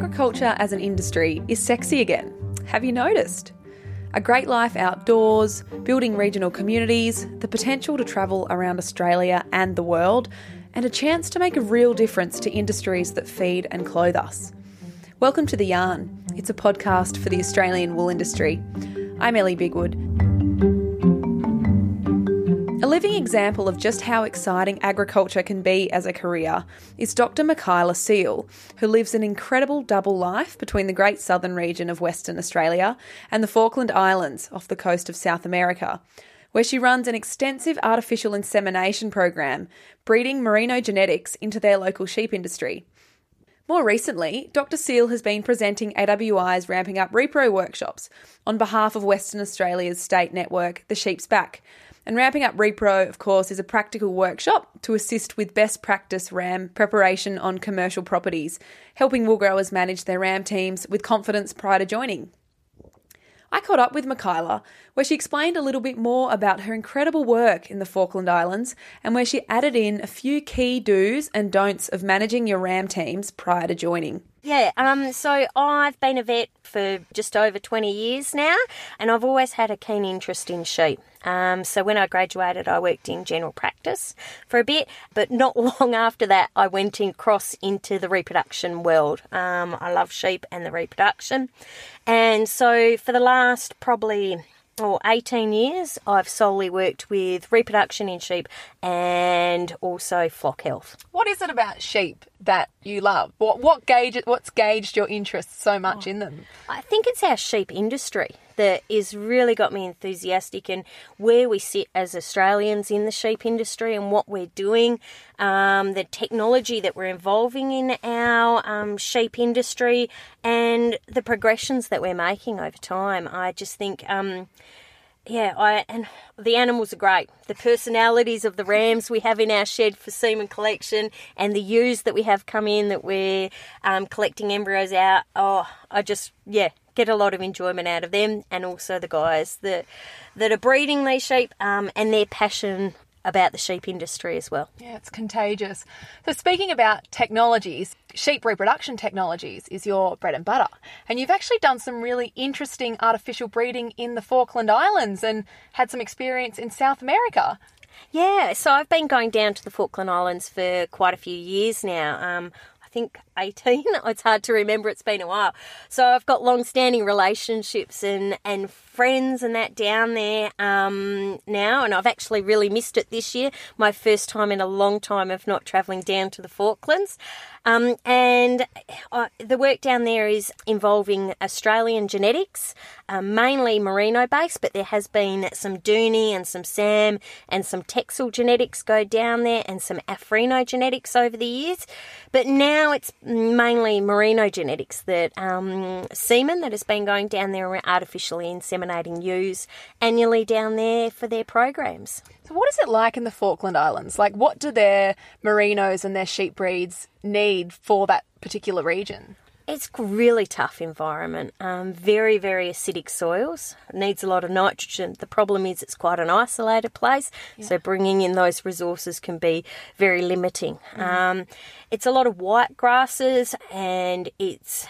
agriculture as an industry is sexy again. Have you noticed? A great life outdoors, building regional communities, the potential to travel around Australia and the world, and a chance to make a real difference to industries that feed and clothe us. Welcome to The Yarn. It's a podcast for the Australian wool industry. I'm Ellie Bigwood. A living example of just how exciting agriculture can be as a career is Dr. Michylla Seal, who lives an incredible double life between the great southern region of Western Australia and the Falkland Islands off the coast of South America, where she runs an extensive artificial insemination program, breeding merino genetics into their local sheep industry. More recently, Dr. Seal has been presenting AWI's Ramping Up Repro workshops on behalf of Western Australia's state network, The Sheep's Back, and Ramping Up Repro, of course, is a practical workshop to assist with best practice RAM preparation on commercial properties, helping wool growers manage their RAM teams with confidence prior to joining. I caught up with Michylla, where she explained a little bit more about her incredible work in the Falkland Islands and where she added in a few key do's and don'ts of managing your RAM teams prior to joining. Yeah, um, so I've been a vet for just over 20 years now, and I've always had a keen interest in sheep. Um, so when I graduated, I worked in general practice for a bit, but not long after that, I went in cross into the reproduction world. Um, I love sheep and the reproduction, and so for the last probably or 18 years, I've solely worked with reproduction in sheep and also flock health. What is it about sheep that you love? What what gauge what's gauged your interest so much oh, in them? I think it's our sheep industry that is really got me enthusiastic and where we sit as Australians in the sheep industry and what we're doing, um, the technology that we're involving in our um, sheep industry, and the progressions that we're making over time. I just think. Um, yeah, I and the animals are great. The personalities of the rams we have in our shed for semen collection, and the ewes that we have come in that we're um, collecting embryos out. Oh, I just yeah get a lot of enjoyment out of them, and also the guys that that are breeding these sheep um, and their passion about the sheep industry as well. Yeah, it's contagious. So, speaking about technologies, sheep reproduction technologies is your bread and butter. And you've actually done some really interesting artificial breeding in the Falkland Islands and had some experience in South America. Yeah, so I've been going down to the Falkland Islands for quite a few years now. Um, I think 18. It's hard to remember, it's been a while. So I've got long standing relationships and, and friends and that down there um, now, and I've actually really missed it this year. My first time in a long time of not travelling down to the Falklands. Um, and uh, the work down there is involving Australian genetics, uh, mainly merino based, but there has been some Dohne and some SAMM and some Texel genetics go down there and some Afrino genetics over the years. But now it's mainly merino genetics that um, semen that has been going down there artificially inseminating ewes annually down there for their programs. So, what is it like in the Falkland Islands? Like, what do their merinos and their sheep breeds need for that particular region? It's a really tough environment. Um, very, very acidic soils. It needs a lot of nitrogen. The problem is it's quite an isolated place, yeah. so bringing in those resources can be very limiting. Mm. Um, it's a lot of white grasses and it's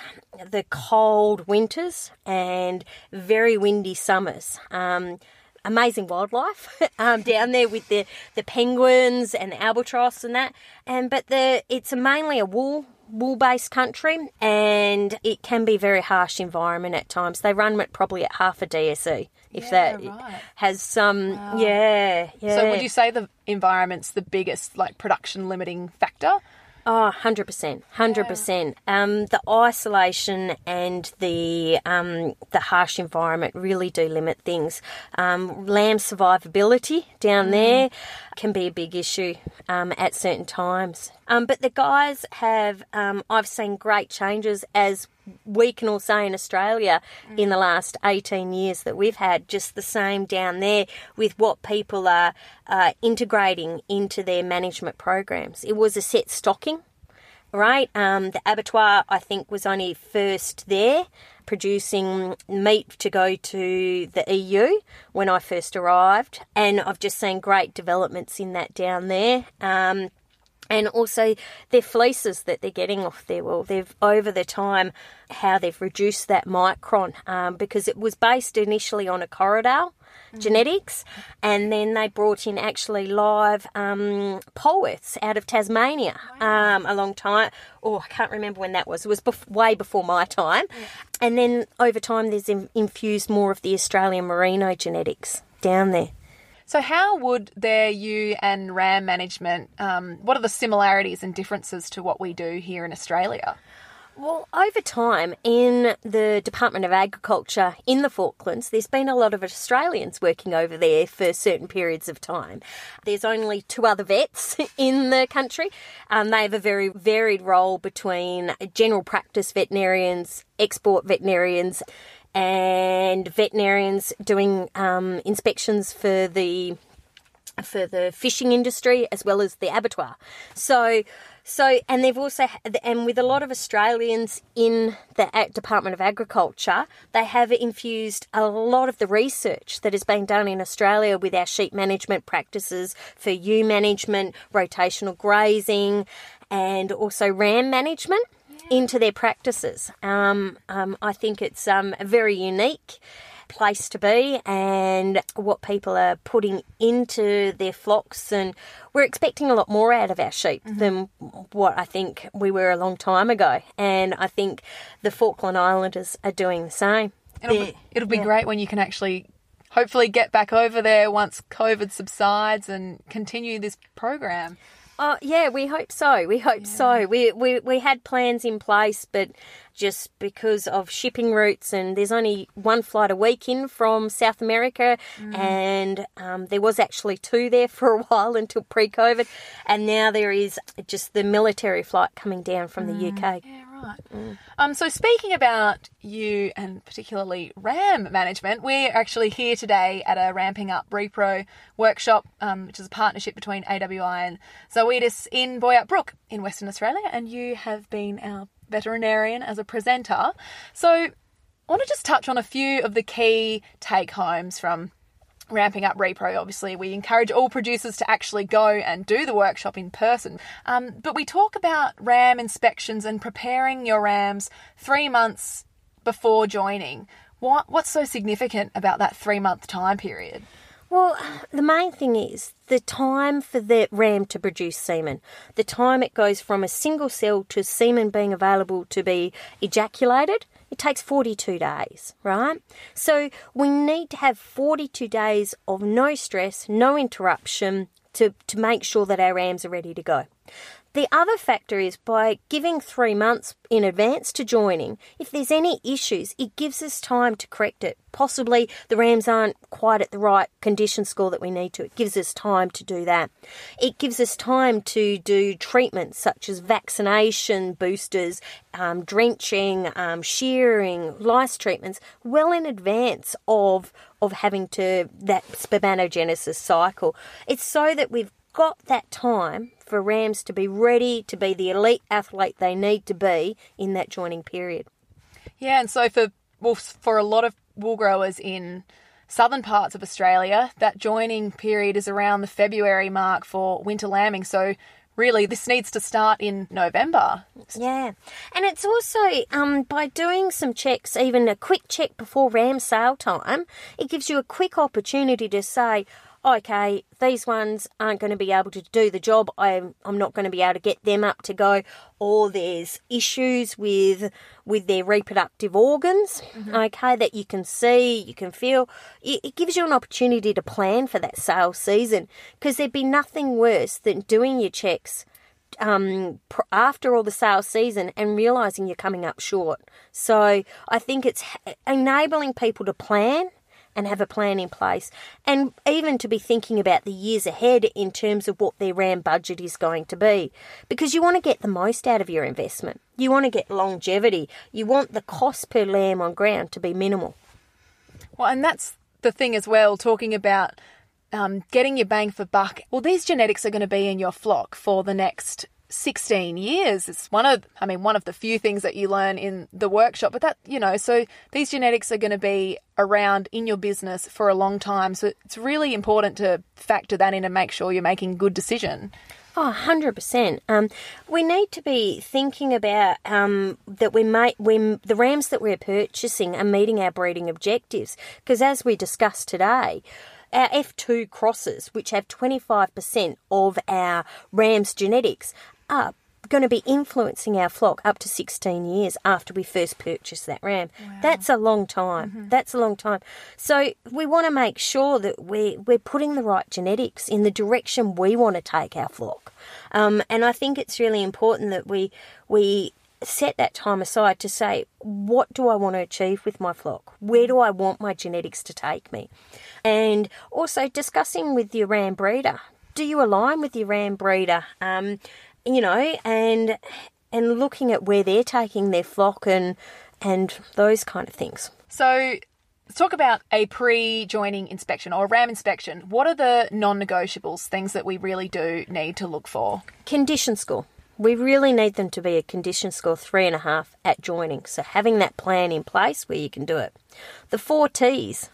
the cold winters and very windy summers. Um, amazing wildlife um, down there with the, the penguins and the albatross and that. And but the it's mainly a wool wool based country and it can be very harsh environment at times. They run it probably at half a DSE if yeah, that right. has some wow. yeah, yeah. So would you say the environment's the biggest like production limiting factor? Oh, 100%. 100%. Yeah. Um, the isolation and the um, the harsh environment really do limit things. Um, lamb survivability down mm. there can be a big issue um, at certain times. Um, but the guys have, um, I've seen great changes as we can all say in Australia mm. in the last 18 years that we've had just the same down there with what people are uh, integrating into their management programs. It was a set stocking, right? Um, the abattoir, I think, was only first there producing meat to go to the EU when I first arrived, and I've just seen great developments in that down there. Um, and also their fleeces that they're getting off their wool. They've over the time how they've reduced that micron um, because it was based initially on a Corriedale mm. genetics, and then they brought in actually live um, Polworths out of Tasmania wow. um, a long time. Oh, I can't remember when that was. It was bef- way before my time, yeah. and then over time there's in- infused more of the Australian Merino genetics down there. So, how would their ewe and ram management? Um, what are the similarities and differences to what we do here in Australia? Well, over time in the Department of Agriculture in the Falklands, there's been a lot of Australians working over there for certain periods of time. There's only two other vets in the country. Um, they have a very varied role between general practice veterinarians, export veterinarians, and veterinarians doing um, inspections for the for the fishing industry as well as the abattoir. So, so and they've also and with a lot of Australians in the Department of Agriculture, they have infused a lot of the research that has been done in Australia with our sheep management practices for ewe management, rotational grazing, and also ram management into their practices. Um, um, I think it's um, a very unique place to be and what people are putting into their flocks and we're expecting a lot more out of our sheep mm-hmm. than what I think we were a long time ago and I think the Falkland Islanders are doing the same. It'll be, it'll be yeah. great when you can actually hopefully get back over there once COVID subsides and continue this program. Oh yeah, we hope so. We hope yeah. so. We, we we had plans in place, but just because of shipping routes and there's only one flight a week in from South America, mm. and um, there was actually two there for a while until pre-COVID, and now there is just the military flight coming down from mm. the UK. Yeah, right. Mm. Um, so speaking about you and particularly RAM management, we're actually here today at a Ramping Up Repro workshop, um, which is a partnership between AWI and Zoetis in Boyup Brook in Western Australia, and you have been our veterinarian as a presenter. So I want to just touch on a few of the key take homes from ramping up repro obviously. We encourage all producers to actually go and do the workshop in person. Um, but we talk about ram inspections and preparing your rams three months before joining. What, what's so significant about that three month time period? Well, the main thing is the time for the ram to produce semen, the time it goes from a single cell to semen being available to be ejaculated, it takes 42 days, right? So we need to have 42 days of no stress, no interruption to, to make sure that our rams are ready to go. The other factor is by giving three months in advance to joining, if there's any issues, it gives us time to correct it. Possibly the rams aren't quite at the right condition score that we need to. It gives us time to do that. It gives us time to do treatments such as vaccination boosters, um, drenching, um, shearing, lice treatments well in advance of of having to that spermatogenesis cycle. It's so that we've got that time for Rams to be ready to be the elite athlete they need to be in that joining period. Yeah, and so for well, for a lot of wool growers in southern parts of Australia, that joining period is around the February mark for winter lambing. So really this needs to start in November. Yeah. And it's also um, by doing some checks, even a quick check before ram sale time, it gives you a quick opportunity to say, okay, these ones aren't going to be able to do the job. I'm, I'm not going to be able to get them up to go. Or there's issues with with their reproductive organs, mm-hmm. okay, that you can see, you can feel. It, it gives you an opportunity to plan for that sale season because there'd be nothing worse than doing your checks um, after all the sales season and realizing you're coming up short. So I think it's enabling people to plan and have a plan in place, and even to be thinking about the years ahead in terms of what their RAM budget is going to be. Because you want to get the most out of your investment, you want to get longevity, you want the cost per lamb on ground to be minimal. Well, and that's the thing as well, talking about um, getting your bang for buck. Well, these genetics are going to be in your flock for the next 16 years. It's one of, I mean, one of the few things that you learn in the workshop. But that, you know, so these genetics are going to be around in your business for a long time. So it's really important to factor that in and make sure you're making good decision. Oh, 100%. Um, we need to be thinking about um, that we may, when the rams that we're purchasing are meeting our breeding objectives. Because as we discussed today, our F2 crosses, which have 25% of our ram's genetics, are going to be influencing our flock up to 16 years after we first purchase that ram. Wow. That's a long time. Mm-hmm. That's a long time. So we want to make sure that we're, we're putting the right genetics in the direction we want to take our flock. Um, and I think it's really important that we we set that time aside to say, what do I want to achieve with my flock? Where do I want my genetics to take me? And also discussing with your ram breeder. Do you align with your ram breeder? Um, you know, and and looking at where they're taking their flock and and those kind of things. So let's talk about a pre-joining inspection or a ram inspection. What are the non-negotiables, things that we really do need to look for? Condition score. We really need them to be a condition score three and a half at joining. So having that plan in place where you can do it. The four T's: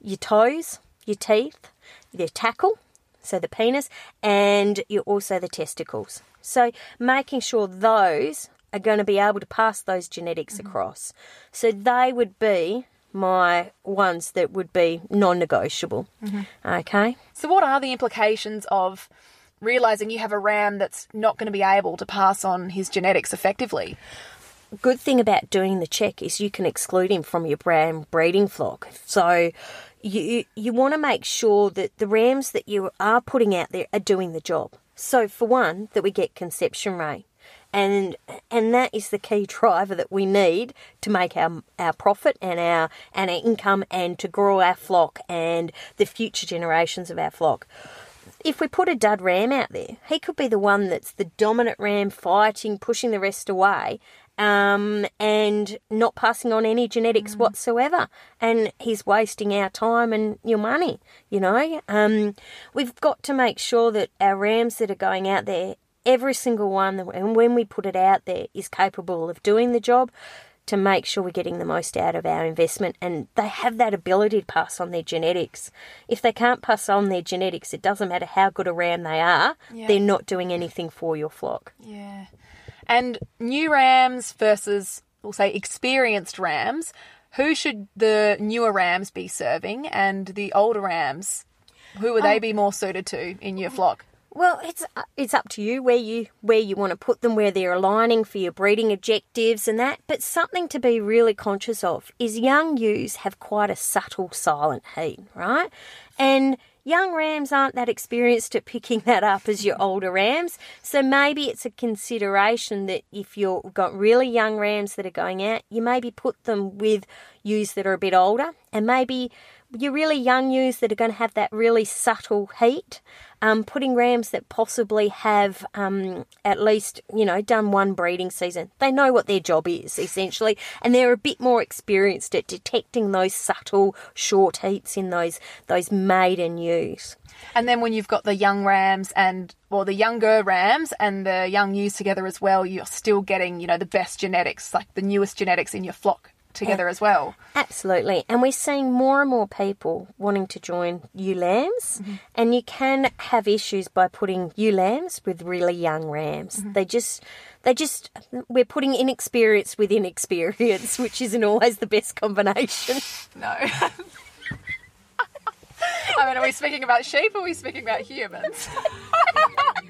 your toes, your teeth, your tackle, so the penis, and you also the testicles. So making sure those are going to be able to pass those genetics mm-hmm. across. So they would be my ones that would be non negotiable. Mm-hmm. Okay. So, what are the implications of realizing you have a ram that's not going to be able to pass on his genetics effectively? Good thing about doing the check is you can exclude him from your ram breeding flock. So, you you want to make sure that the rams that you are putting out there are doing the job. So for one, that we get conception rate. And and that is the key driver that we need to make our our profit and our and our income and to grow our flock and the future generations of our flock if we put a dud ram out there, he could be the one that's the dominant ram fighting, pushing the rest away, um, and not passing on any genetics mm. whatsoever. And he's wasting our time and your money, you know. Um, we've got to make sure that our rams that are going out there, every single one, and when we put it out there, is capable of doing the job to make sure we're getting the most out of our investment and they have that ability to pass on their genetics. If they can't pass on their genetics, it doesn't matter how good a ram they are, yeah. they're not doing anything for your flock. Yeah. And new rams versus, we'll say, experienced rams, who should the newer rams be serving and the older rams? Who would they oh. be more suited to in your flock? Well, it's it's up to you where you where you want to put them, where they're aligning for your breeding objectives and that. But something to be really conscious of is young ewes have quite a subtle silent heat, right? And Young rams aren't that experienced at picking that up as your older rams, so maybe it's a consideration that if you've got really young rams that are going out, you maybe put them with ewes that are a bit older, and maybe your really young ewes that are going to have that really subtle heat um, putting rams that possibly have um, at least, you know, done one breeding season. They know what their job is, essentially, and they're a bit more experienced at detecting those subtle short heats in those, those maiden ewes. And then when you've got the young rams and well the younger rams and the young ewes together as well, you're still getting, you know, the best genetics, like the newest genetics in your flock together as well. Absolutely. And we're seeing more and more people wanting to join ewe lambs. Mm-hmm. And you can have issues by putting ewe lambs with really young rams. Mm-hmm. They just they just we're putting inexperience with inexperience, which isn't always the best combination. No. I mean, are we speaking about sheep or are we speaking about humans?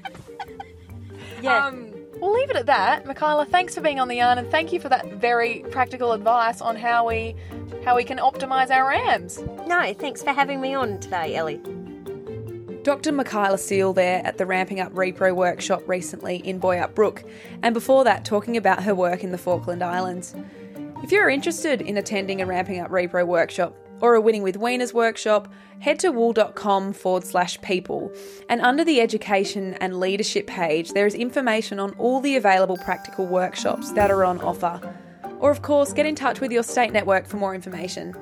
yeah. Um, we'll leave it at that. Michylla, thanks for being on the yarn and thank you for that very practical advice on how we how we can optimize our rams. No, thanks for having me on today, Ellie. Dr. Michylla Seal there at the Ramping Up Repro workshop recently in Boyup Brook, and before that, talking about her work in the Falkland Islands. If you're interested in attending a Ramping Up Repro workshop, or a Winning with Weaners workshop, head to wool.com forward slash people. And under the education and leadership page, there is information on all the available practical workshops that are on offer. Or, of course, get in touch with your state network for more information.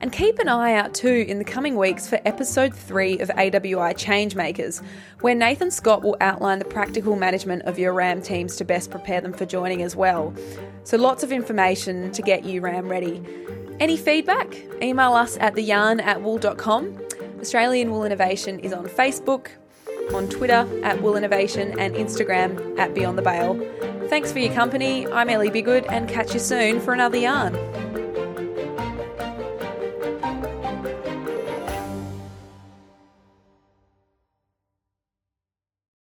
And keep an eye out too in the coming weeks for episode 3 of AWI Changemakers, where Nathan Scott will outline the practical management of your RAM teams to best prepare them for joining as well. So lots of information to get you RAM ready. Any feedback? Email us at theyarn at wool.com. Australian Wool Innovation is on Facebook, on Twitter at Wool Innovation, and Instagram at Beyond the Bale. Thanks for your company. I'm Ellie Biggood, and catch you soon for another yarn.